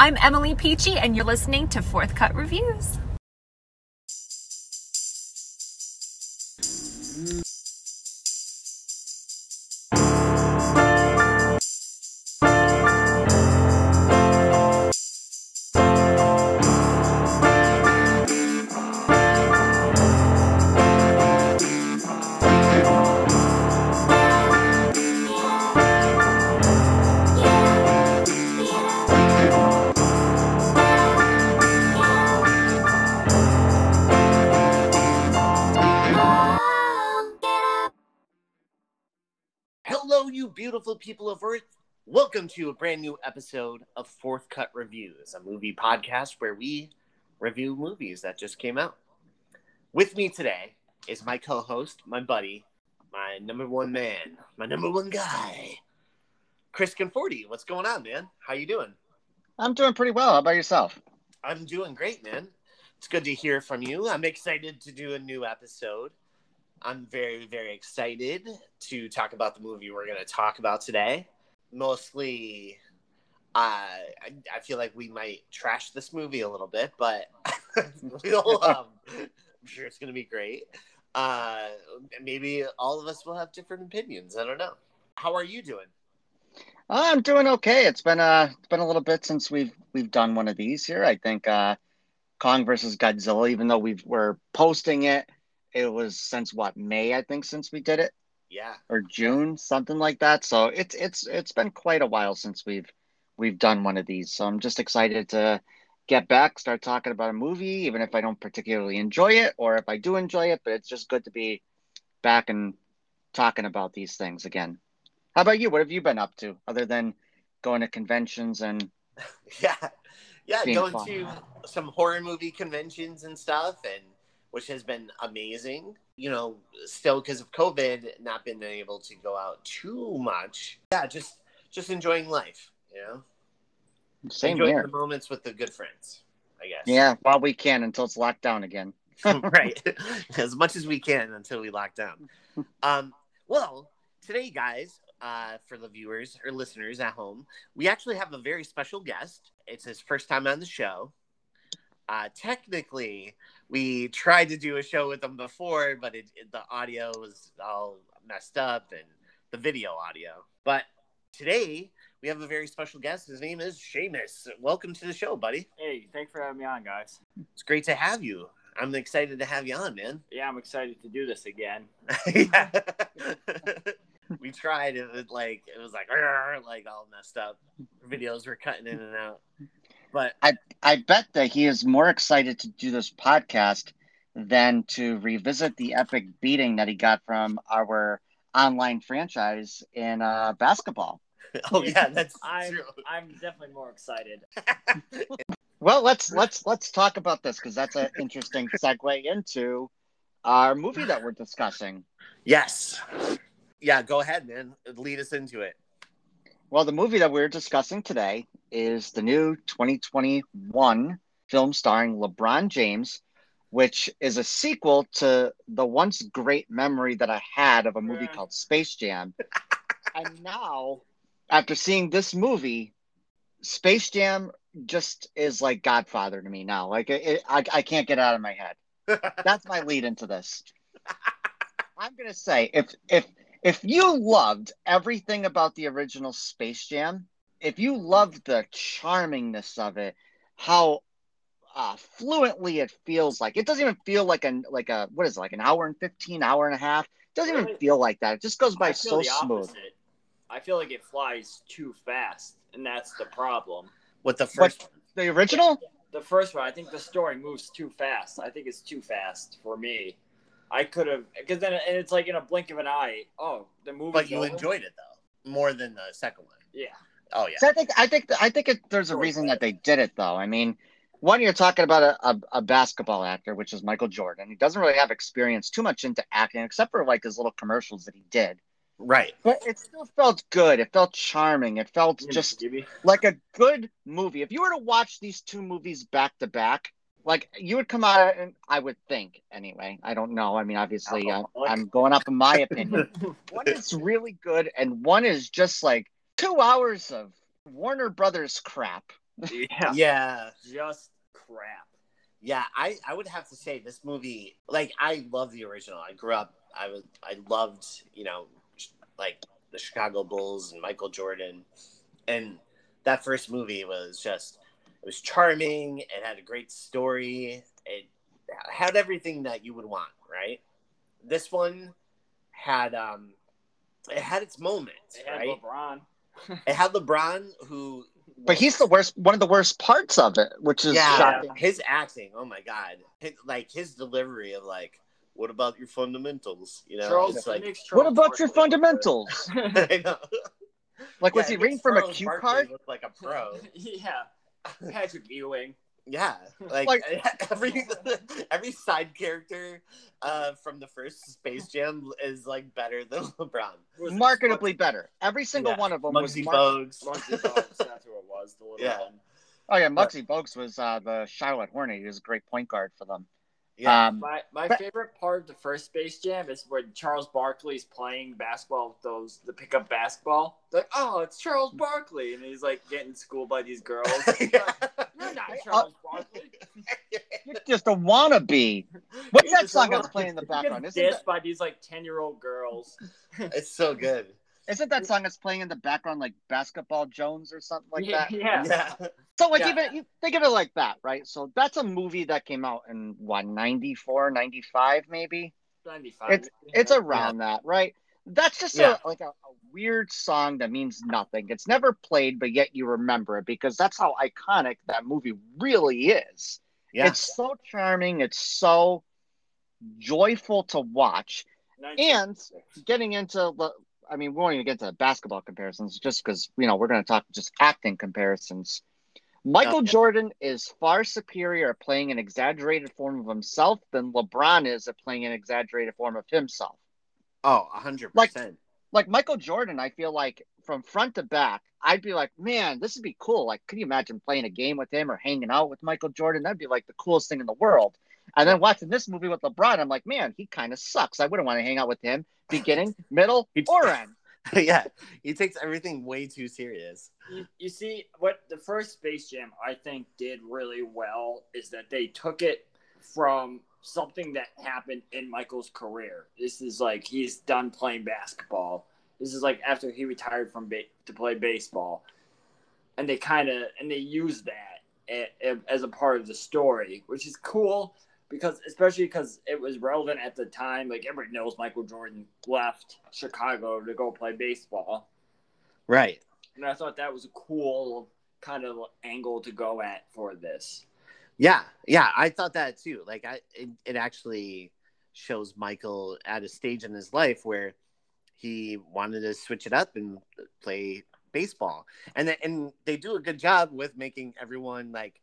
I'm Emily Peachy, and you're listening to Fourth Cut Reviews. Welcome to a brand new episode of Fourth Cut Reviews, a movie podcast where we review movies that just came out. With me today is my co-host, my buddy, my number one man, my number one guy, Chris Conforti. What's going on, man? How you doing? I'm doing pretty well. How about yourself? I'm doing great, man. It's good to hear from you. I'm excited to do a new episode. I'm very, very excited to talk about the movie we're going to talk about today. Mostly, uh, I, I feel like we might trash this movie a little bit, but we'll, um, I'm sure it's going to be great. Uh, maybe all of us will have different opinions. I don't know. How are you doing? I'm doing okay. It's been uh it's been a little bit since we've we've done one of these here. I think uh Kong versus Godzilla, even though we've we're posting it, it was since what, May, I think, since we did it. Yeah. Or June, something like that. So it's it's it's been quite a while since we've we've done one of these. So I'm just excited to get back, start talking about a movie, even if I don't particularly enjoy it, or if I do enjoy it, but it's just good to be back and talking about these things again. How about you? What have you been up to other than going to conventions and Yeah. Yeah. Going fun. to some horror movie conventions and stuff, and which has been amazing. You know, still because of COVID, not been able to go out too much. Yeah, just just enjoying life. You know, same enjoying here? the moments with the good friends. I guess. Yeah, while we can until it's locked down again. right. as much as we can until we lock down. Um, well, today, guys, uh, for the viewers or listeners at home, we actually have a very special guest. It's his first time on the show. Uh, technically, we tried to do a show with them before, but it, it- the audio was all messed up and the video audio. But today, we have a very special guest. His name is Seamus. Welcome to the show, buddy. Hey, thanks for having me on, guys. It's great to have you. I'm excited to have you on, man. Yeah, I'm excited to do this again. we tried it was like it was like like all messed up videos were cutting in and out but I I bet that he is more excited to do this podcast than to revisit the epic beating that he got from our online franchise in uh, basketball. oh yeah that's I'm true I'm definitely more excited. Well, let's let's let's talk about this because that's an interesting segue into our movie that we're discussing. yes yeah go ahead man lead us into it Well, the movie that we're discussing today is the new 2021 film starring LeBron James, which is a sequel to the once great memory that I had of a movie Yeah. called Space Jam. and now, after seeing this movie, Space Jam just is like Godfather to me now. Like it, it, I, I can't get out of my head. That's my lead into this. I'm gonna say if if if you loved everything about the original Space Jam, if you loved the charmingness of it, how uh, fluently it feels like it doesn't even feel like an like a what is it like an hour and 15 hour and a half it doesn't even feel like that it just goes by so smooth. I feel like it flies too fast, and that's the problem. with the first the original The first one, I think the story moves too fast. I think it's too fast for me. I could have, because then and it's like in a blink of an eye. Oh, the movie. but you enjoyed it though more than the second one. Yeah. Oh yeah So I think I think I think it, there's a reason that they did it though. I mean, one you're talking about a, a, a basketball actor, which is Michael Jordan. He doesn't really have experience too much into acting, except for like his little commercials that he did. right But it still felt good. It felt charming. It felt just like a good movie. If you were to watch these two movies back to back, like you would come out and I would think anyway. I don't know. I mean, obviously, uh, Alcoholic. I'm going up in my opinion. one is really good, and one is just like two hours of Warner Brothers crap. Yeah, Yeah. just crap. Yeah, I, I would have to say this movie like I love the original. I grew up I was I loved, you know, like the Chicago Bulls and Michael Jordan. And that first movie was just it was charming, it had a great story, it had everything that you would want, right? This one had um it had its moments, It had right? LeBron. It had LeBron who But he's the worst, one of the worst parts of it, which is yeah, shocking. his acting. Oh my god, His- like his delivery of like, what about your fundamentals? You know, Charles, it's like, makes What about your fundamentals? I know. Like, was he it reading from a cue Barkley card? Look like a pro. yeah, Patrick Ewing. Yeah, like, Like- every every side character uh, from the first Space Jam is like better than LeBron. Was it Marketably better. Every single Yeah. one of them was Muggsy mar- Bogues. Muggsy Bogues, that's who it was. The little Yeah. one. Oh yeah, Muggsy Bogues was uh, the Charlotte Hornet. He was a great point guard for them. Yeah, Um, My my But- favorite part of the first Space Jam is when Charles Barkley's playing basketball with those the pickup basketball. It's like, oh, it's Charles Barkley, and he's like getting schooled by these girls. Yeah. You're not I- Charles Barkley. You're just a wannabe. What's that song a- that's playing in the background? gets Isn't that, by these like ten year old girls. it's so good. Isn't that song that's playing in the background like Basketball Jones or something like that? yeah. Yeah, So like Yeah. even you think of it like that, right? So that's a movie that came out in what 94, 95 maybe. 95. It's it's around that, right? That's just Yeah. a like a, a weird song that means nothing. It's never played, but yet you remember it because that's how iconic that movie really is. yeah. It's so charming. It's so joyful to watch. 19 And getting into the, I mean, we won't even get to basketball comparisons just because, you know, we're going to talk just acting comparisons. Michael Okay. Jordan is far superior at playing an exaggerated form of himself than LeBron is at playing an exaggerated form of himself. oh, a hundred Like- percent. Like Michael Jordan, I feel like from front to back, I'd be like, man, this would be cool. Like, could you imagine playing a game with him or hanging out with Michael Jordan? That'd be like the coolest thing in the world. And then watching this movie with LeBron, I'm like, man, he kind of sucks. I wouldn't want to hang out with him, beginning, middle, He- or end. yeah, he takes everything way too serious. you, you see what the first Space Jam I think did really well is that they took it from something that happened in Michael's career. This is like he's done playing basketball. This is like after he retired from ba- to play baseball, and they kind of and they use that a- a- as a part of the story, which is cool because especially because it was relevant at the time. Like everybody knows Michael Jordan left Chicago to go play baseball. Right. And I thought that was a cool kind of angle to go at for this. Yeah, yeah, I thought that too. Like, I it, it actually shows Michael at a stage in his life where he wanted to switch it up and play baseball, and th- and they do a good job with making everyone like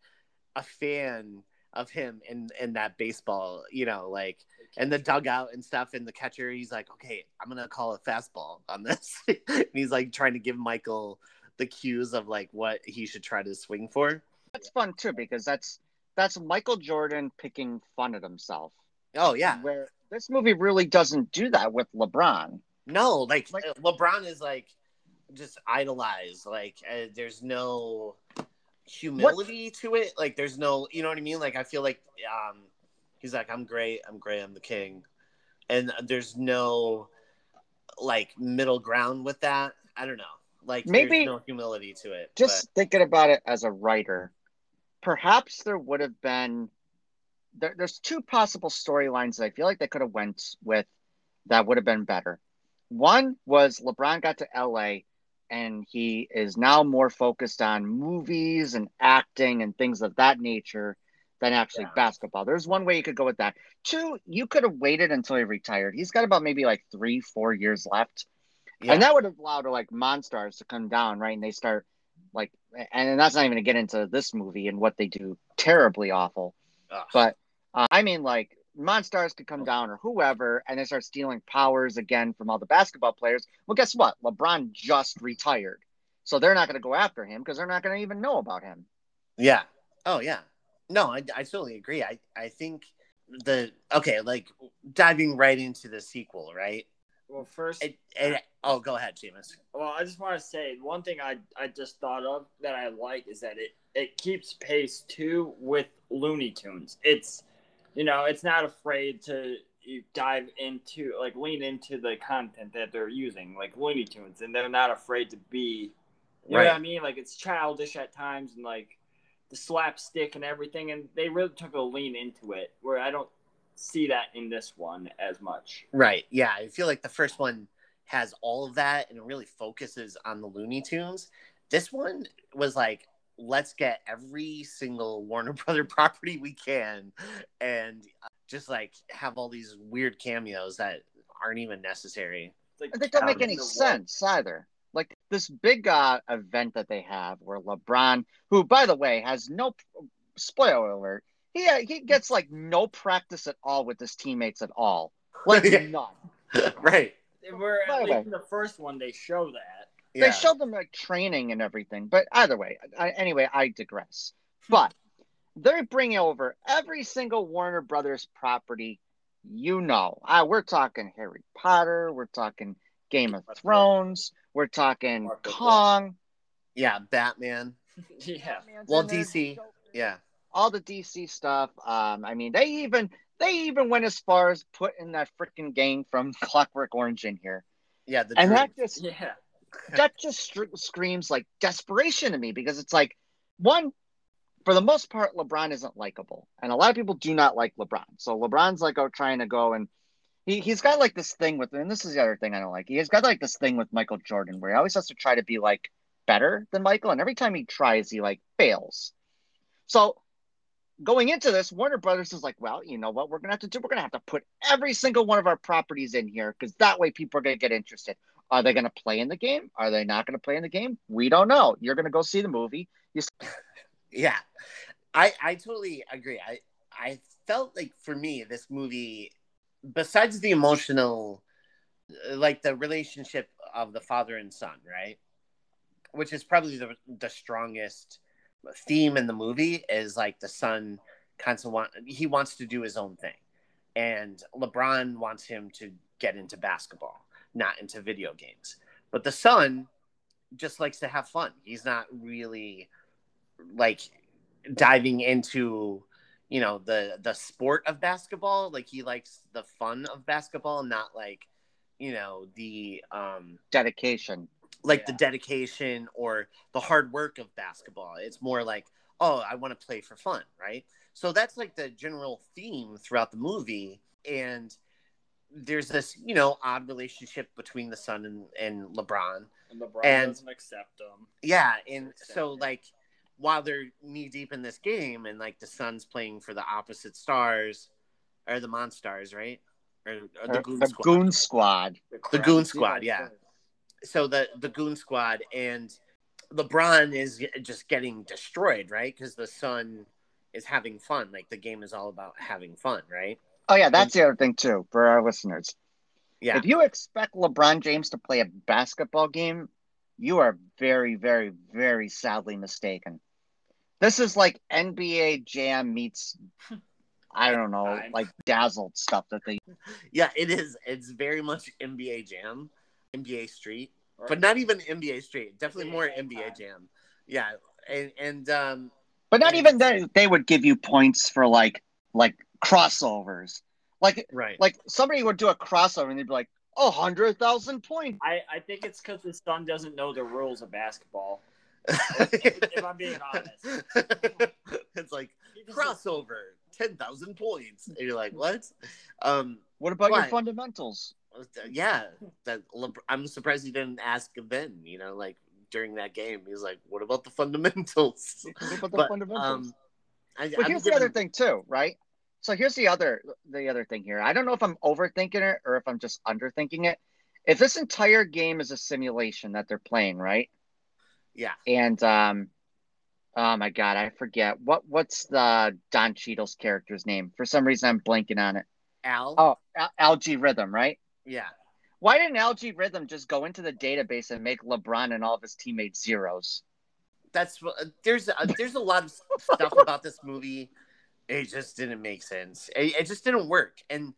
a fan of him in in that baseball. You know, like and the dugout and stuff, and the catcher. He's like, okay, I'm gonna call a fastball on this, and he's like trying to give Michael the cues of like what he should try to swing for. That's fun too because that's that's Michael Jordan picking fun at himself. Oh yeah, Where this movie really doesn't do that with LeBron. No, like, Like- uh, LeBron is like just idolized. Like uh, there's no humility to it. Like there's no, you know what I mean? Like I feel like um he's like I'm great, I'm great, I'm the king. And there's no like middle ground with that. I don't know. Like Maybe- there's no humility to it. Just thinking about it as a writer, perhaps there would have been there, there's two possible storylines that I feel like they could have went with that would have been better. One was LeBron got to LA and he is now more focused on movies and acting and things of that nature than actually Yeah. basketball. There's one way you could go with that. Two, you could have waited until he retired. He's got about maybe like three, four years left. yeah. And that would have allowed like Monstars to come down, right? And they start like, and that's not even to get into this movie and what they do terribly awful. Ugh. But uh, I mean, like Monstars could come oh. down or whoever, and they start stealing powers again from all the basketball players. Well, guess what? LeBron just retired, so they're not going to go after him because they're not going to even know about him. Yeah. Oh yeah. No, I, I totally agree. I, I think the okay, like diving right into the sequel, right? Well, first, It, it, oh, go ahead, Seamus. well, I just want to say one thing I I just thought of that I like is that it it keeps pace too with Looney Tunes. It's you know, it's not afraid to dive into like lean into the content that they're using, like Looney Tunes, and they're not afraid to be you Right. know what I mean? Like it's childish at times and like the slapstick and everything, and they really took a lean into it. Where I don't see that in this one as much. Right. Yeah. I feel like the first one has all of that and really focuses on the Looney Tunes. This one was like, let's get every single Warner Brother property we can and uh, just like have all these weird cameos that aren't even necessary. Like And they don't make any the world. sense either. Like this big uh, event that they have where LeBron, who by the way has no spoiler alert, he uh, he gets like no practice at all with his teammates at all, like none. right. Where By at least in the first one they show that. They showed them like training and everything, but either way, I, anyway, I digress. But they're bringing over every single Warner Brothers property. You know, uh, we're talking Harry Potter, we're talking Game of Thrones, we're talking Marco Kong. yeah. Batman. yeah. Batman's Well, DC. Yeah. all the DC stuff. Um, I mean, they even they even went as far as putting that freaking game from Clockwork Orange in here, Yeah. The and dream. that just Yeah. That just screams like desperation to me because it's like one for the most part lebron isn't likable and a lot of people do not like lebron. So lebron's like oh trying to go and he, he's got like this thing with and this is the other thing i don't like he's got like this thing with michael jordan where he always has to try to be like better than michael and every time he tries he like fails. So going into this warner brothers is like well you know what we're gonna have to do? We're gonna have to put every single one of our properties in here because that way people are gonna get interested are they going to play in the game? Are they not going to play in the game? We don't know. You're going to go see the movie. You Yeah, I I totally agree. I I felt like for me this movie, besides the emotional, uh, like the relationship of the father and son, right, which is probably the the strongest theme in the movie is like the son constantly want he wants to do his own thing, and LeBron wants him to get into basketball, not into video games. But the son just likes to have fun. He's not really like diving into you know the the sport of basketball like he likes the fun of basketball not like you know the um dedication. like the dedication or the hard work of basketball it's more like oh i want to play for fun right so that's like the general theme throughout the movie and there's this you know odd relationship between the son and, and lebron And LeBron And- doesn't accept them. yeah, and so it. like while they're knee deep in this game, and like the Son's playing for the opposite stars, or the Monstars, right? Or, or the Or- Goon the Squad. Goon Squad. The crap- Goon Squad, yeah. So the the Goon Squad and LeBron is just getting destroyed, right? Because the son is having fun. Like the game is all about having fun, right? Oh yeah, that's the other thing too for our listeners. Yeah. If you expect LeBron James to play a basketball game, you are very, very, very sadly mistaken. This is like NBA Jam meets, I don't know, like dazzled stuff that they. Yeah, it is. It's very much NBA Jam, NBA Street. Right. but not even NBA Street. Definitely more NBA. Jam. Yeah, and and um, But not And- even they, they would give you points for like like crossovers. Like right, like somebody would do a crossover and they'd be like, oh, hundred thousand points. I, I think it's because his son doesn't know the rules of basketball. if I'm being honest. it's like He doesn't- crossover, ten thousand points. And you're like, what? Um, What about your fundamentals? yeah, that LeBr- I'm surprised he didn't ask then. You know, like during that game, he's like, what about the fundamentals? What about the But, fundamentals? um, I, But I'm here's the other thing too, right? So here's the other the other thing here. I don't know if I'm overthinking it or if I'm just underthinking it. If this entire game is a simulation that they're playing, right? Yeah, And um oh my god, I forget what what's the Don Cheadle's character's name. For some reason I'm blanking on it. Al. Oh, Al- Al-G Rhythm, right? Yeah, Why didn't Al-G Rhythm just go into the database and make LeBron and all of his teammates zeros? that's what there's a, there's a lot of stuff about this movie. It just didn't make sense. It, it just didn't work, and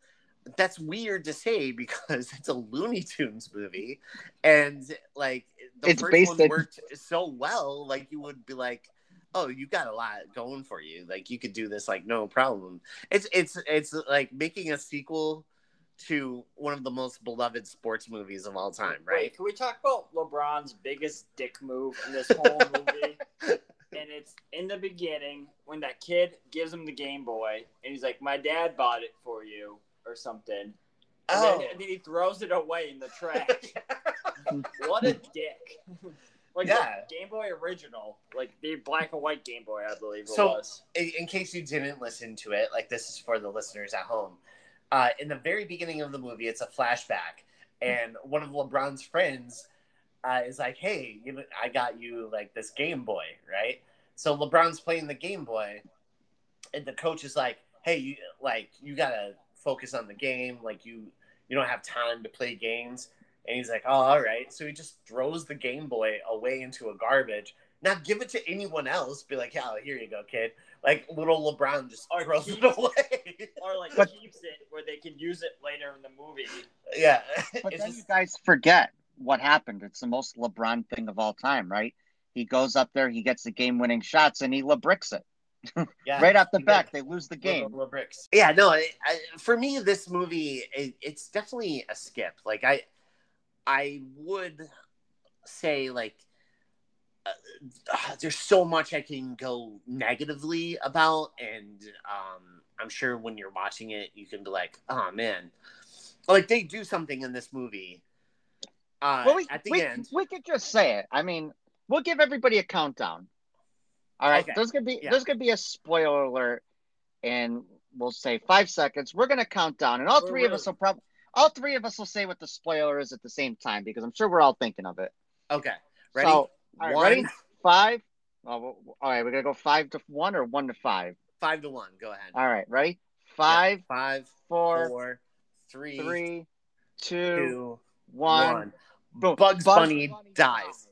that's weird to say because it's a Looney Tunes movie, and like the It's first based one in- worked so well. Like you would be like, oh, you got a lot going for you. Like you could do this like no problem. It's it's it's like making a sequel to one of the most beloved sports movies of all time, right? Wait, can we talk about LeBron's biggest dick move in this whole movie? And it's in the beginning when that kid gives him the Game Boy, and he's like, "My dad bought it for you," or something. And, Oh. then, and then he throws it away in the trash. what a dick! like Yeah. the Game Boy original, like the black and white Game Boy, I believe it So- was. in, in case you didn't listen to it, like this is for the listeners at home. Uh, in the very beginning of the movie, it's a flashback, and one of LeBron's friends uh, is like, "Hey, you know, I got you like this Game Boy, right?" So LeBron's playing the Game Boy, and the coach is like, "Hey, you like you gotta focus on the game. Like you you don't have time to play games." And he's like, "Oh, all right." So he just throws the Game Boy away into a garbage. Not give it to anyone else. Be like, "Yeah, here you go, kid." Like little LeBron just Or throws it away. Or like But- keeps it where they can use it later in the movie. yeah, But It's then just- you guys forget what happened. It's the most LeBron thing of all time, right? He goes up there, he gets the game-winning shots, and he LeBricks it yeah. right off the He back. did. They lose the Little- game. little bricks. Yeah, no. I, I, for me, this movie, it, it's definitely a skip. Like I, I would say like. Uh, uh, there's so much I can go negatively about, and um, I'm sure when you're watching it, you can be like, "Oh man," like they do something in this movie. Uh, Well, we, at the we, end, we could just say it. I mean, we'll give everybody a countdown. All right, Okay. there's gonna be Yeah. there's gonna be a spoiler alert, and we'll say five seconds. We're gonna count down, and all We're three of us will probably all three of us will say what the spoiler is at the same time because I'm sure we're all thinking of it. okay, ready? So, right, One, ready? Five. Oh, all right, we're gonna go five to one or one to five. five to one. Go ahead. All right, ready? Five, Five, four, four, three, three, two, two, one. one. Boom. Bugs Bunny dies.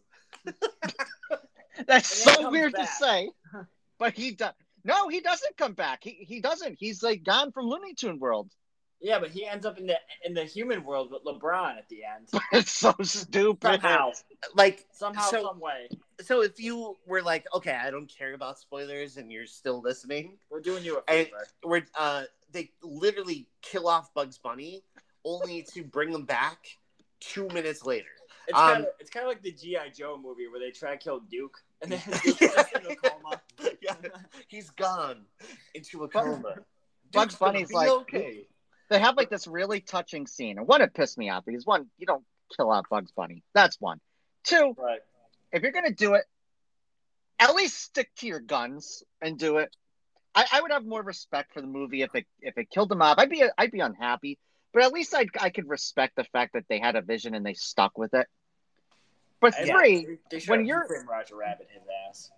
That's so comes weird to say, but he does. No, he doesn't come back. He he doesn't. He's like gone from Looney Tune world. Yeah, but he ends up in the in the human world with LeBron at the end. It's so stupid. Somehow, Like somehow, So- some way. so, if you were like, okay, I don't care about spoilers, and you're still listening, We're doing you a And- favor. we're uh, they literally kill off Bugs Bunny, only to bring him back two minutes later. It's um, kind of it's kind of like the GI Joe movie where they try to kill Duke and then Duke's in a coma. Yeah, he's gone into a coma. Bugs Bunny's like- okay. They have like this really touching scene, and one it pissed me off because one, you don't kill out Bugs Bunny. That's one. Two, Right. if you're gonna do it, at least stick to your guns and do it. I, I would have more respect for the movie if it if it killed him off. I'd be I'd be unhappy, but at least I I could respect the fact that they had a vision and they stuck with it. But And three, they when have you're- framed Roger Rabbit his ass.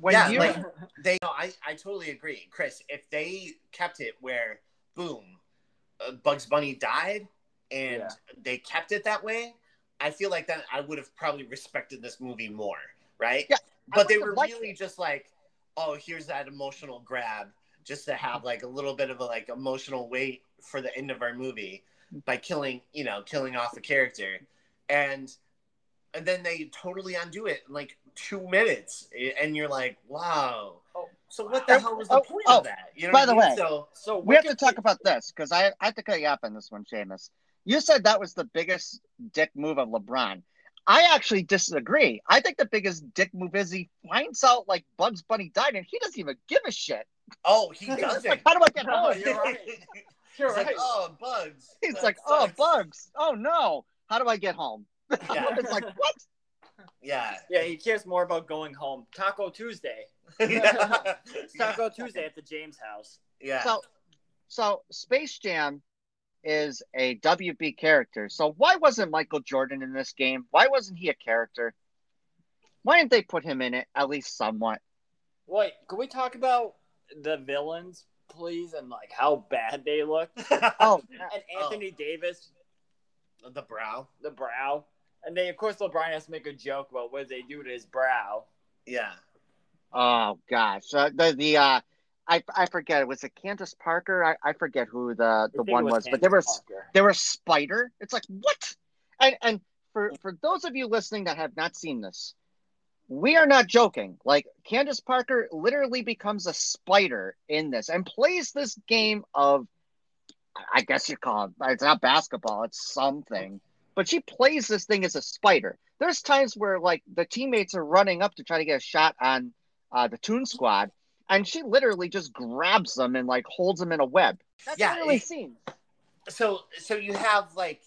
when Yeah, you like- They, no, I, I totally agree, Chris. If they kept it where, boom, uh, Bugs Bunny died, and Yeah. they kept it that way, I feel like that I would have probably respected this movie more, right? Yeah, but they were really it. just like, oh, here's that emotional grab, just to have like a little bit of a like emotional weight for the end of our movie by killing, you know, killing off a character, and and then they totally undo it in like two minutes, and you're like, wow. Oh, So what the Oh, hell was the oh, point oh, of that? You know by the I mean? way, so So we have to talk about this because I, I have to cut you off on this one, Seamus. You said that was the biggest dick move of LeBron. I actually disagree. I think the biggest dick move is he finds out like Bugs Bunny died and he doesn't even give a shit. oh, he doesn't. like, how do I get No, home? you're right. You're like, right. oh, bugs. He's That like, oh. Bugs. Oh no. How do I get home? Yeah. it's like, what? Yeah. Yeah, he cares more about going home. Taco Tuesday. yeah. It's Taco Tuesday at the James house. Yeah. So, so Space Jam is a WB character. So why wasn't Michael Jordan in this game? Why wasn't he a character? Why didn't they put him in it at least somewhat? Wait, can we talk about the villains, please, and like how bad they look? Oh, And uh, Anthony oh. Davis, the brow. the brow, and they of course LeBron has to make a joke about what they do to his brow. Yeah. oh gosh, uh, the the uh, I I forget. It was it Candace Parker? I, I forget who the the one was, but there was Parker. there was Spider. It's like what? And and for for those of you listening that have not seen this, we are not joking. Like Candace Parker literally becomes a spider in this and plays this game of, I guess you call it. It's not basketball. It's something. But she plays this thing as a spider. There's times where like the teammates are running up to try to get a shot on uh, the Toon Squad, and she literally just grabs them and like holds them in a web. That's Yeah, literally it- seen. so so you have like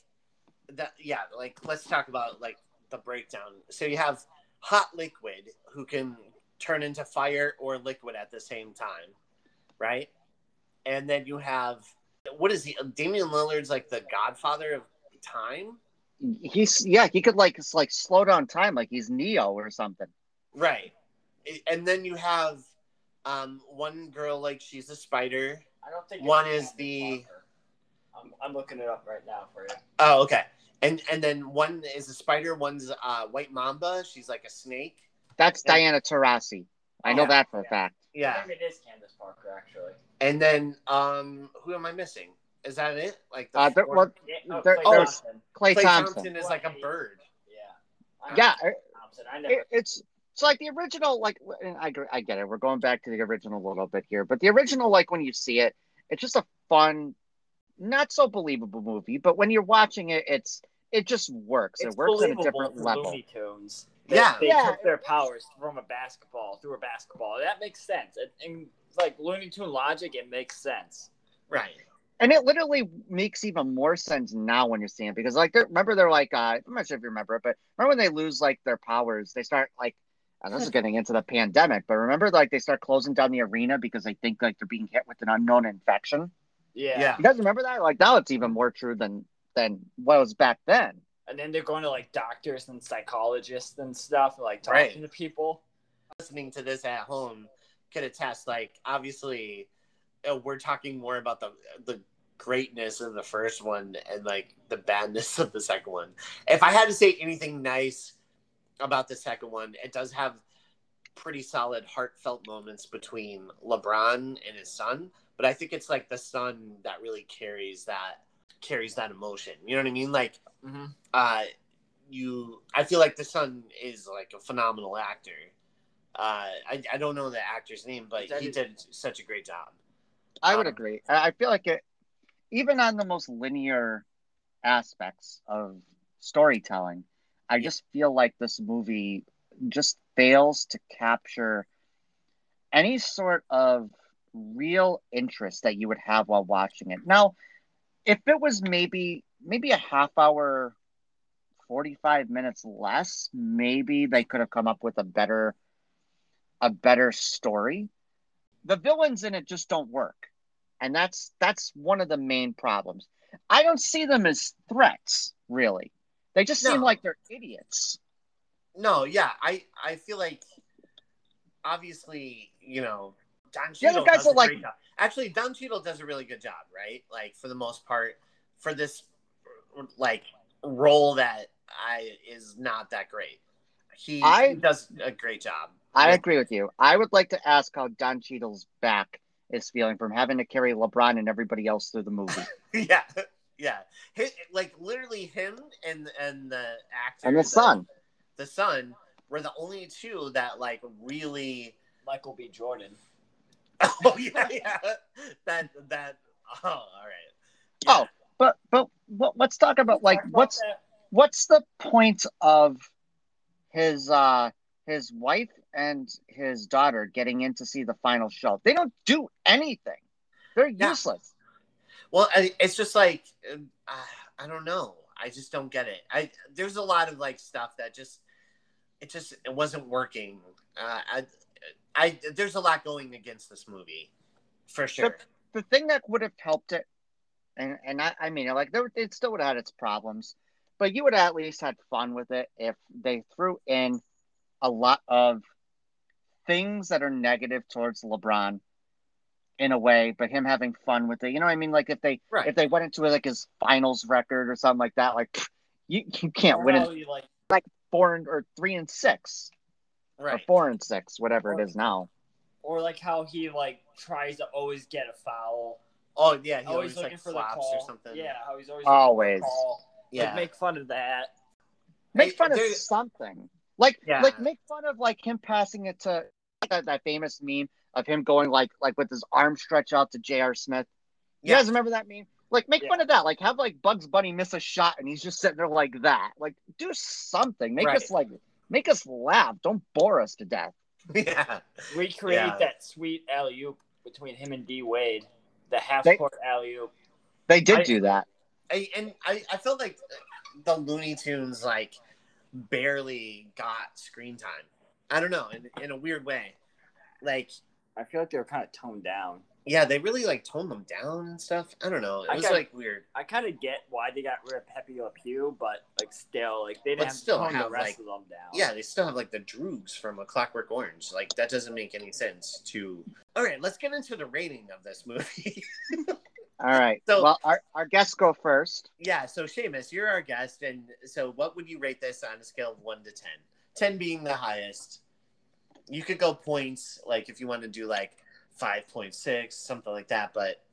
the yeah like let's talk about like the breakdown so you have hot liquid who can turn into fire or liquid at the same time right and then you have what is he damian lillard's like the godfather of time He's yeah, he could like s- like slow down time like he's Neo or something. right and then you have um one girl like she's a spider I don't think One is the- I'm, I'm looking it up right now for you. oh okay and and then one is a spider one's uh white mamba she's like a snake That's Yeah. Diana Taurasi. I know Yeah. that for a Yeah. fact. yeah Maybe it is Candace Parker actually. And then um who am I missing? Is that it? Like the Uh, there, well, Yeah, oh, There- Klay there's- Thompson. Klay, Klay Thompson. Thompson. is like a bird. Yeah. Yeah, it, Thompson. I never. it- it's it's like the original. Like I I get it. We're going back to the original a little bit here, but the original, like when you see it, it's just a fun, not so believable movie. But when you're watching it, it's it just works. it's it works at a different for level. Looney Tunes. They, Yeah. they Yeah. took their powers from a basketball through a basketball. That makes sense. And, and like Looney Tune logic, it makes sense. Right. And it literally makes even more sense now when you're seeing it because, like, they're, remember they're like, uh, I'm not sure if you remember it, but remember when they lose like their powers, they start like, and this is getting into the pandemic, but remember like they start closing down the arena because they think like they're being hit with an unknown infection. Yeah. Yeah. You guys remember that? Like now it's even more true than than what was back then. And then they're going to like doctors and psychologists and stuff, like talking Right. to people. Listening to this at home could attest. Like obviously, we're talking more about the the greatness of the first one and like the badness of the second one. If I had to say anything nice about the second one, it does have pretty solid heartfelt moments between LeBron and his son. But I think it's like the son that really carries that carries that emotion. You know what I mean? Like Mm-hmm. uh you i feel like the son is like a phenomenal actor uh i, I don't know the actor's name but That he is- did such a great job I would Um, agree. I I feel like it, even on the most linear aspects of storytelling, I just feel like this movie just fails to capture any sort of real interest that you would have while watching it. Now, if it was maybe maybe a half hour, 45 minutes less, maybe they could have come up with a better a better story the villains in it just don't work. And that's that's one of the main problems. I don't see them as threats really. They just seem like they're idiots. No yeah i i feel like obviously you know don The Cheadle guys does are a like- great job. actually don Cheadle does a really good job right? Like for the most part for this like role that i is not that great. He, I- he does a great job i agree with you. I would like to ask how don Cheadle's back is feeling from having to carry lebron and everybody else through the movie. Yeah yeah. Hi like literally him and and the actor and the son. The son were the only two that like really Michael B. Jordan. oh yeah yeah. That that oh all right. Oh, but but but let's talk about like Talk about what's that. what's the point of his uh his wife and his daughter getting in to see the final show they don't do anything. They're Yeah. useless. Well I, it's just like uh, i don't know. I just don't get it. I there's a lot of like stuff that just it just it wasn't working. Uh, i i there's a lot going against this movie for sure. the thing that would have helped it, and and I, I mean, like there, it still would have had its problems, but you would have at least had fun with it if they threw in a lot of things that are negative towards LeBron in a way, but him having fun with it. You know what I mean? Like if they Right. if they went into like his finals record or something like that, like you you can't Or win it he, like four and, or three and six or right four and six, whatever it is now. or like how he like tries to always get a foul. oh yeah he always always, looking like for the flops call. or something Yeah, how he's always Always. For the call. yeah Like, make fun of that. Make Hey, fun of something. Like Yeah. like make fun of like him passing it to that, that famous meme of him going like like with his arm stretched out to J.R. Smith. You Yeah. guys remember that meme? Like make Yeah. fun of that. Like have like Bugs Bunny miss a shot and he's just sitting there like that. Like do something. Make Right. us like make us laugh. Don't bore us to death. yeah. Recreate Yeah. that sweet alley oop between him and D Wade, the half They- court alley oop. They did I- do that. I, and I, I felt like the Looney Tunes like barely got screen time. I don't know, in, in a weird way. Like, I feel like they were kind of toned down. yeah, they really like toned them down and stuff. I don't know. It I was got- like weird. I kind of get why they got rid of Pepe Le Pew, but like still, like they didn't have still tone the have, rest like- of them down. Yeah, they still have like the Droogs from A Clockwork Orange. Like that doesn't make any sense to. All right, let's get into the rating of this movie. All right. So- well, our, our guests go first. yeah, so Seamus, you're our guest, and so what would you rate this on a scale of one to ten? Ten being the highest. You could go points, like if you want to do like five point six, something like that, but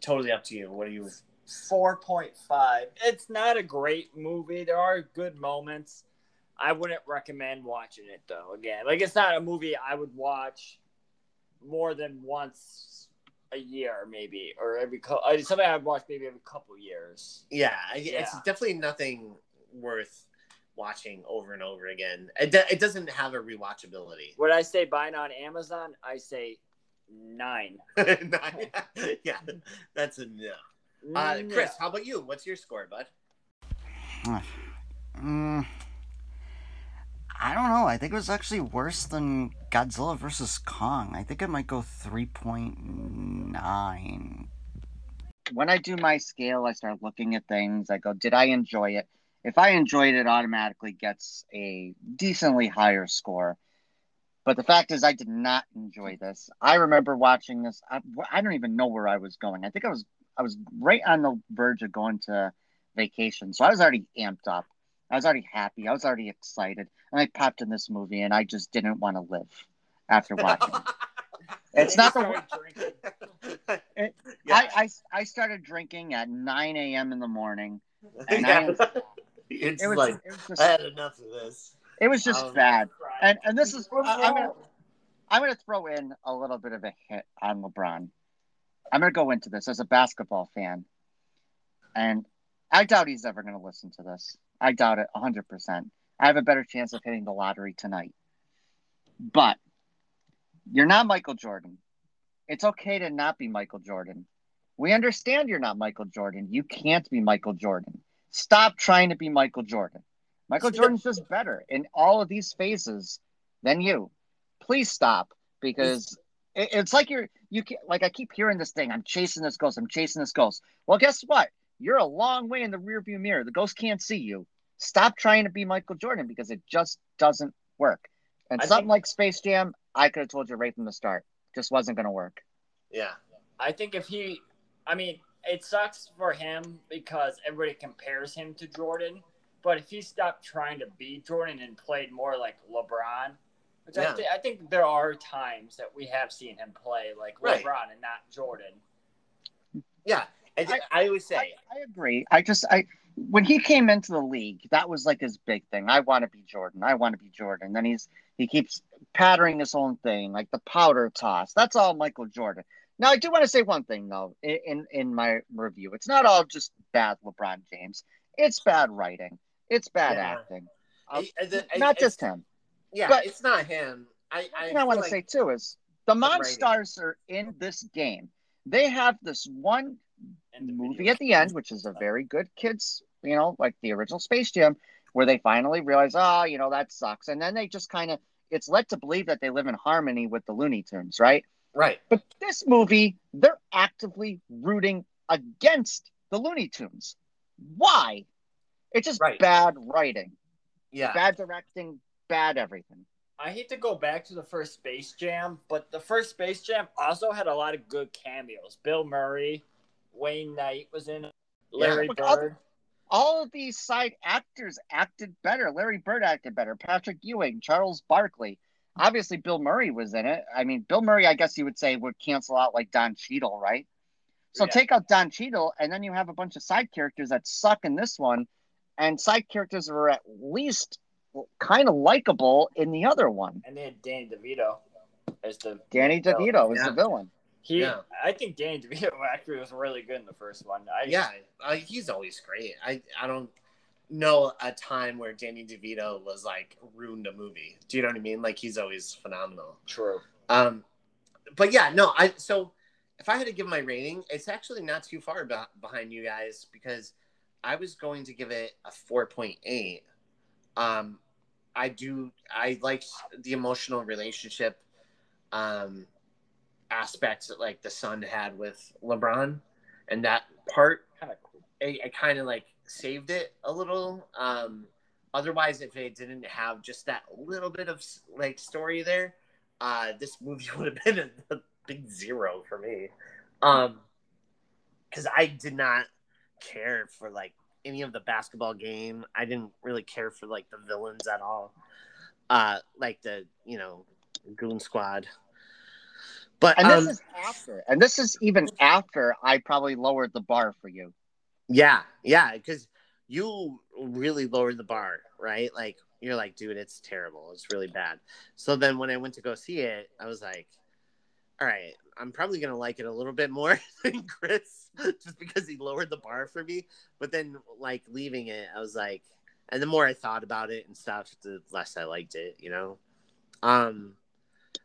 totally up to you. What do you? four point five. It's not a great movie. There are good moments. I wouldn't recommend watching it though. Again, like it's not a movie I would watch more than once a year, maybe, or every co- uh, something I'd watch maybe every couple years. Yeah, I- it's definitely nothing worth watching over and over again. It, do- it doesn't have a rewatchability. When I say buying on Amazon, I say nine. yeah, that's a no. Uh, No. Chris, how about you? What's your score, bud? Mm, I don't know. I think it was actually worse than Godzilla vs. Kong. I think it might go 3.9. When I do my scale, I start looking at things. I go, did I enjoy it? If I enjoyed it, it automatically gets a decently higher score. But the fact is, I did not enjoy this. I remember watching this. I, I don't even know where I was going. I think I was I was right on the verge of going to vacation, so I was already amped up. I was already happy. I was already excited, and I popped in this movie, and I just didn't want to live after watching. it. It's not the Started drinking. It- Yeah. I, I I started drinking at 9 a.m. in the morning. And Yeah. I, it's it was like it was just, I had enough of this. it was just um, bad. And and this is I, I'm gonna? I'm gonna throw in a little bit of a hit on LeBron. I'm gonna go into this as a basketball fan, and I doubt he's ever gonna listen to this. I doubt it 100. percent I have a better chance of hitting the lottery tonight. But you're not Michael Jordan. It's okay to not be Michael Jordan. We understand you're not Michael Jordan. You can't be Michael Jordan. Stop trying to be Michael Jordan. Michael Jordan's just better in all of these phases than you. Please stop because it, it's like you're you can like I keep hearing this thing. I'm chasing this ghost. I'm chasing this ghost. Well, guess what? You're a long way in the rearview mirror. The ghost can't see you. Stop trying to be Michael Jordan because it just doesn't work. And I something think- like Space Jam, I could have told you right from the start, just wasn't going to work. Yeah. I think if he, I mean, it sucks for him because everybody compares him to Jordan. But if he stopped trying to be Jordan and played more like LeBron, which Yeah. I, th- I think there are times that we have seen him play like Right. LeBron and not Jordan. Yeah. I, I- I always say, I, I agree. I just I when he came into the league, that was like his big thing. I want to be Jordan. I want to be Jordan. Then he's he keeps pattering his own thing, like the powder toss. That's all Michael Jordan. Now I do want to say one thing though in in, my review. It's not all just bad LeBron James. It's bad writing. It's bad Yeah. acting. Um, I- I- I- not just him. yeah, but- it's not him. I, I, want feel to say too is the writing. Monstars are in this game. They have this one movie at the end, which is a very good kids, you know, like the original Space Jam, where they finally realize, oh, you know, that sucks. And then they just kind of, it's led to believe that they live in harmony with the Looney Tunes, right? Right. But this movie, they're actively rooting against the Looney Tunes. Why? It's just Right. bad writing, Yeah. bad directing, bad everything. I hate to go back to the first Space Jam, but the first Space Jam also had a lot of good cameos. Bill Murray, Wayne Knight was in it, Larry but other- Bird. all of these side actors acted better. Larry Bird acted better. Patrick Ewing, Charles Barkley. Obviously, Bill Murray was in it. I mean, Bill Murray, I guess you would say, would cancel out like Don Cheadle, right? So Yeah. take out Don Cheadle, and then you have a bunch of side characters that suck in this one, and side characters are at least kind of likable in the other one. And they had Danny DeVito as the Danny DeVito is Yeah. the villain. He, Yeah. I think Danny DeVito actually was really good in the first one. I Yeah, uh, he's always great. I I don't know a time where Danny DeVito was like ruined a movie. Do you know what I mean? Like he's always phenomenal. true. Um, but yeah, no, I so if I had to give my rating, it's actually not too far be- behind you guys because I was going to give it a four point eight. Um, I do I liked the emotional relationship um aspects that like the son had with LeBron and that part Kind of cool. it, it kind of like saved it a little. Um, otherwise, if it didn't have just that little bit of like story there, uh, this movie would have been a, a big zero for me. Um, because I did not care for like any of the basketball game. I didn't really care for like the villains at all. Uh, like the you know Goon Squad. But And this um, is after, and this is even after I probably lowered the bar for you. Yeah, yeah, because you really lowered the bar, right? Like you're like, dude, it's terrible. It's really bad. So then when I went to go see it, I was like, all right, I'm probably gonna like it a little bit more than Chris, just because he lowered the bar for me. But then like leaving it, I was like, and the more I thought about it and stuff, the less I liked it, you know. Um,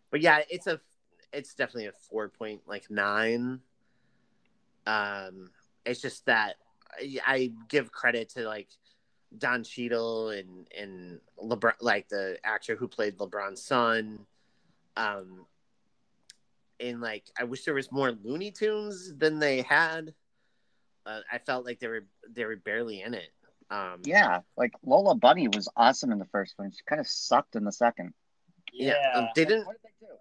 but yeah, it's a, it's definitely a four point like nine. Um, it's just that I, I give credit to like Don Cheadle and and LeBron, like the actor who played LeBron's son. Um, and like I wish there was more Looney Tunes than they had. Uh, I felt like they were they were barely in it. Um, Yeah, like Lola Bunny was awesome in the first one. She kind of sucked in the second. yeah. Yeah. um, they didn't. What did they do?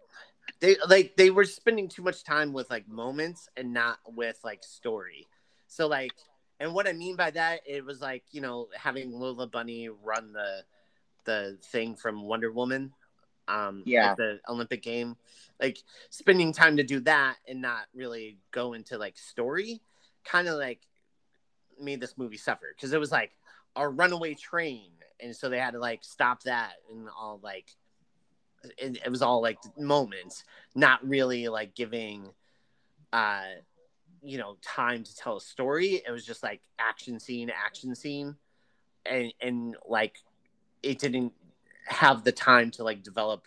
they like they were spending too much time with like moments and not with like story so like and what i mean by that it was like you know having lola bunny run the the thing from wonder woman um Yeah. the olympic game. Like spending time to do that and not really go into like story kind of like made this movie suffer. Because it was like a runaway train. And so they had to like stop that and all like it, it was all like moments not really like giving uh you know time to tell a story. It was just like action scene action scene. And and like it didn't have the time to like develop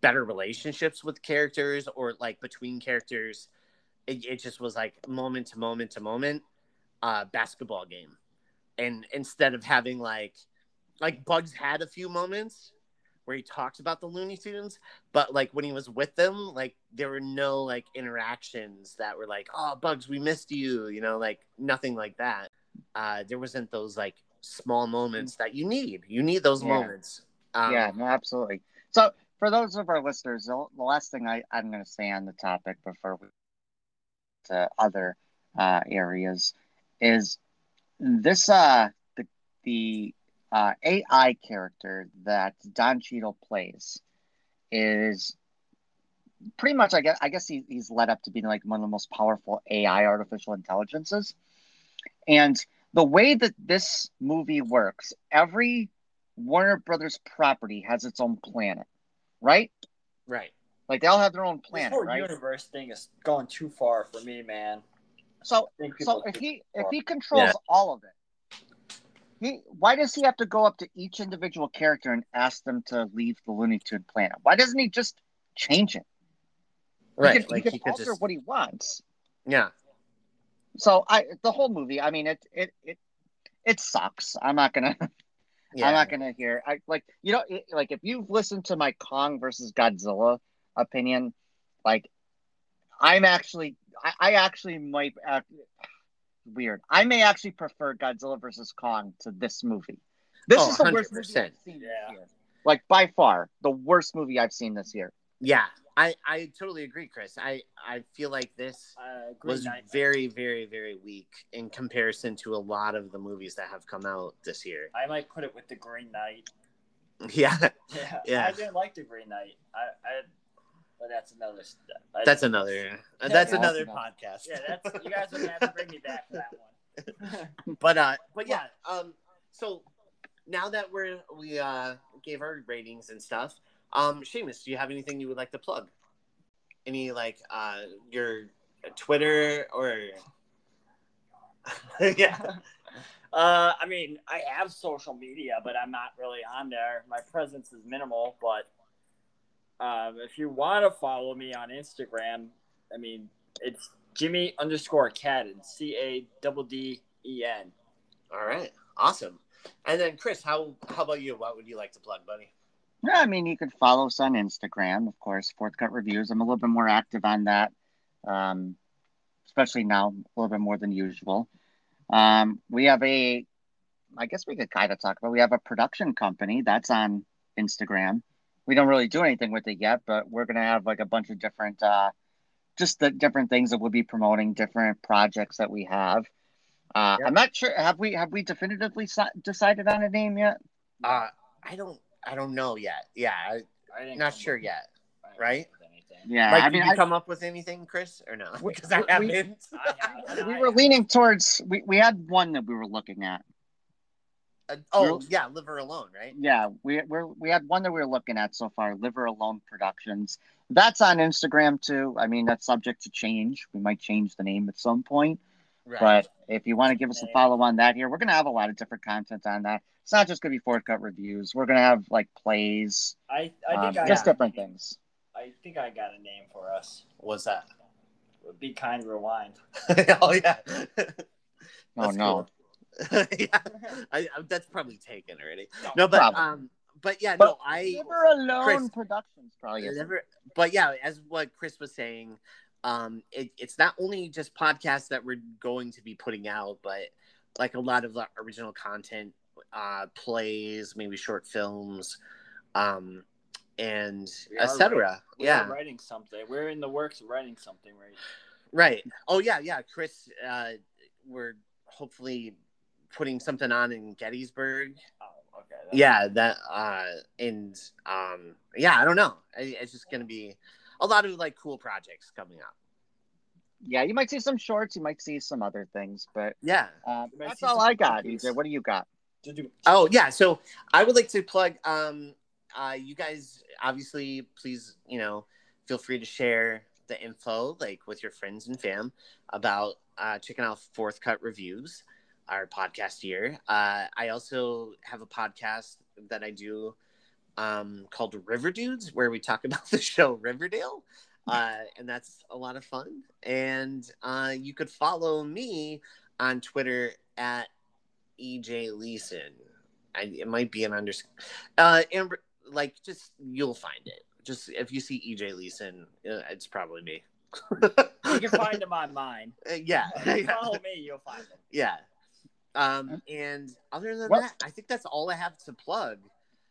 better relationships with characters or like between characters. It, it just was like moment to moment to moment uh basketball game. And instead of having like like bugs had a few moments where he talked about the looney tunes but like when he was with them like there were no like interactions that were like oh bugs we missed you you know like nothing like that uh there wasn't those like small moments that you need you need those Yeah. moments um, yeah, no, absolutely. So, for those of our listeners, the, the last thing I, I'm going to say on the topic before we to other uh, areas is this uh the the uh, AI character that Don Cheadle plays is pretty much I guess I guess he, he's led up to being like one of the most powerful AI artificial intelligences. And the way that this movie works, every Warner Brothers property has its own planet, right? right Like they all have their own planet. This planet, whole right? universe thing is going too far for me, man. So so if he if he controls Yeah. all of it, he why does he have to go up to each individual character and ask them to leave the Looney Tune planet? Why doesn't he just change it? right He can, like he he can alter just what he wants. yeah So I the whole movie, I mean it it it it sucks. I'm not gonna yeah I'm not gonna hear I like you know it, like if you've listened to my Kong versus Godzilla opinion, like I'm actually I, I actually might act weird. I may actually prefer Godzilla versus Kong to this movie. This Oh, is the worst movie I've seen Yeah. this year. Like by far the worst movie I've seen this year. yeah i i totally agree chris i i feel like this Uh, was Knight. very very very weak in comparison to a lot of the movies that have come out this year I might put it with the Green Knight. yeah Yeah, Yeah. I didn't like the Green Knight. I, I but that's another step. I- that's another uh, that's another that's podcast Yeah, that's you guys are gonna have to bring me back for that one. but uh but yeah um so now that we're we uh gave our ratings and stuff, um, Seamus, do you have anything you would like to plug? Any like uh your Twitter or yeah. Uh, I mean, I have social media, but I'm not really on there. My presence is minimal, but um, if you want to follow me on Instagram, I mean, it's Jimmy underscore Cadden, C A double D E N. All right, awesome. And then Chris, how how about you? What would you like to plug, buddy? Yeah, I mean, you can follow us on Instagram, of course, Fourth Cut Reviews. I'm a little bit more active on that, um, especially now, a little bit more than usual. Um, we have a, I guess we could kind of talk about. We have a production company that's on Instagram. We don't really do anything with it yet, but we're gonna have like a bunch of different, uh, just the different things that we'll be promoting, different projects that we have. Uh, Yep. I'm not sure. Have we have we definitively si- decided on a name yet? Uh, I don't I don't know yet. Yeah, I, I didn't not sure yet. I right? come up with anything. Yeah, like, I mean, did you I- come up with anything, Chris, or no? Because I we- haven't. I have- we were leaning towards. We, we had one that we were looking at. Uh, oh We're- yeah, Liver alone, right? Yeah, we we're, we had one that we were looking at so far. Liver Alone Productions. That's on Instagram too. I mean, that's subject to change. We might change the name at some point. Right. But if you want to give us a follow on that here, we're gonna have a lot of different content on that. It's not just gonna be fourth cut reviews. We're gonna have like plays, I, I um, think I just got different things. I think I got a name for us. What's that? Be kind, rewind. oh yeah. Oh no. cool. yeah, I, I, that's probably taken already. No, but Probably. um, but yeah, But no, I Liver Alone Chris- Productions probably is. never. But yeah, as what Chris was saying, um, it, it's not only just podcasts that we're going to be putting out, but like a lot of the original content, uh, plays, maybe short films, um, and etc. Yeah, are writing something. We're in the works of writing something right. Right. Oh yeah, yeah. Chris, uh, we're hopefully putting something on in Gettysburg. Oh, okay. That's- Yeah, that uh, and um, yeah, I don't know. I, it's just gonna be a lot of like cool projects coming up. Yeah, you might see some shorts. You might see some other things, but Yeah. uh, that's all I got. cookies. EJ, what do you got? Oh yeah. So I would like to plug. Um, uh, you guys obviously, please, you know, feel free to share the info like with your friends and fam about uh, checking out Fourth Cut Reviews, our podcast here. Uh, I also have a podcast that I do um, called River Dudes, where we talk about the show Riverdale. Uh, and that's a lot of fun. And uh, you could follow me on Twitter at EJ Leeson. I, it might be an underscore. uh, and like just you'll find it. Just if you see EJ Leeson, uh, it's probably me. You can find them on mine. Uh, yeah, If you follow me, you'll find them. yeah. Um, and other than Well- that, I think that's all I have to plug.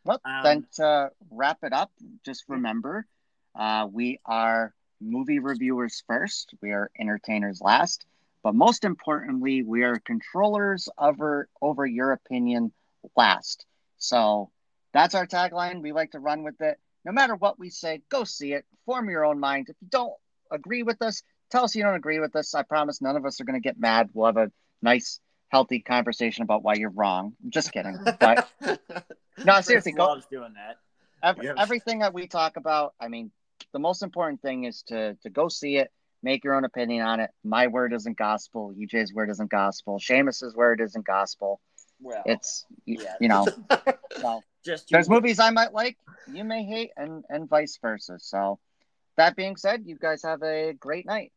Well, Um, then to wrap it up, just remember, uh, we are movie reviewers first. We are entertainers last. But most importantly, we are controllers over over your opinion last. So that's our tagline. We like to run with it. No matter what we say, go see it. Form your own mind. If you don't agree with us, tell us you don't agree with us. I promise none of us are going to get mad. We'll have a nice, healthy conversation about why you're wrong. I'm Just kidding. But no, seriously, go, loves doing that. Every, Yes. Everything that we talk about, I mean, the most important thing is to to go see it, make your own opinion on it. My word isn't gospel. EJ's word isn't gospel. Seamus's word isn't gospel. Well, It's yeah. you know, so just there's you- movies I might like, you may hate, and and vice versa. So that being said, you guys have a great night.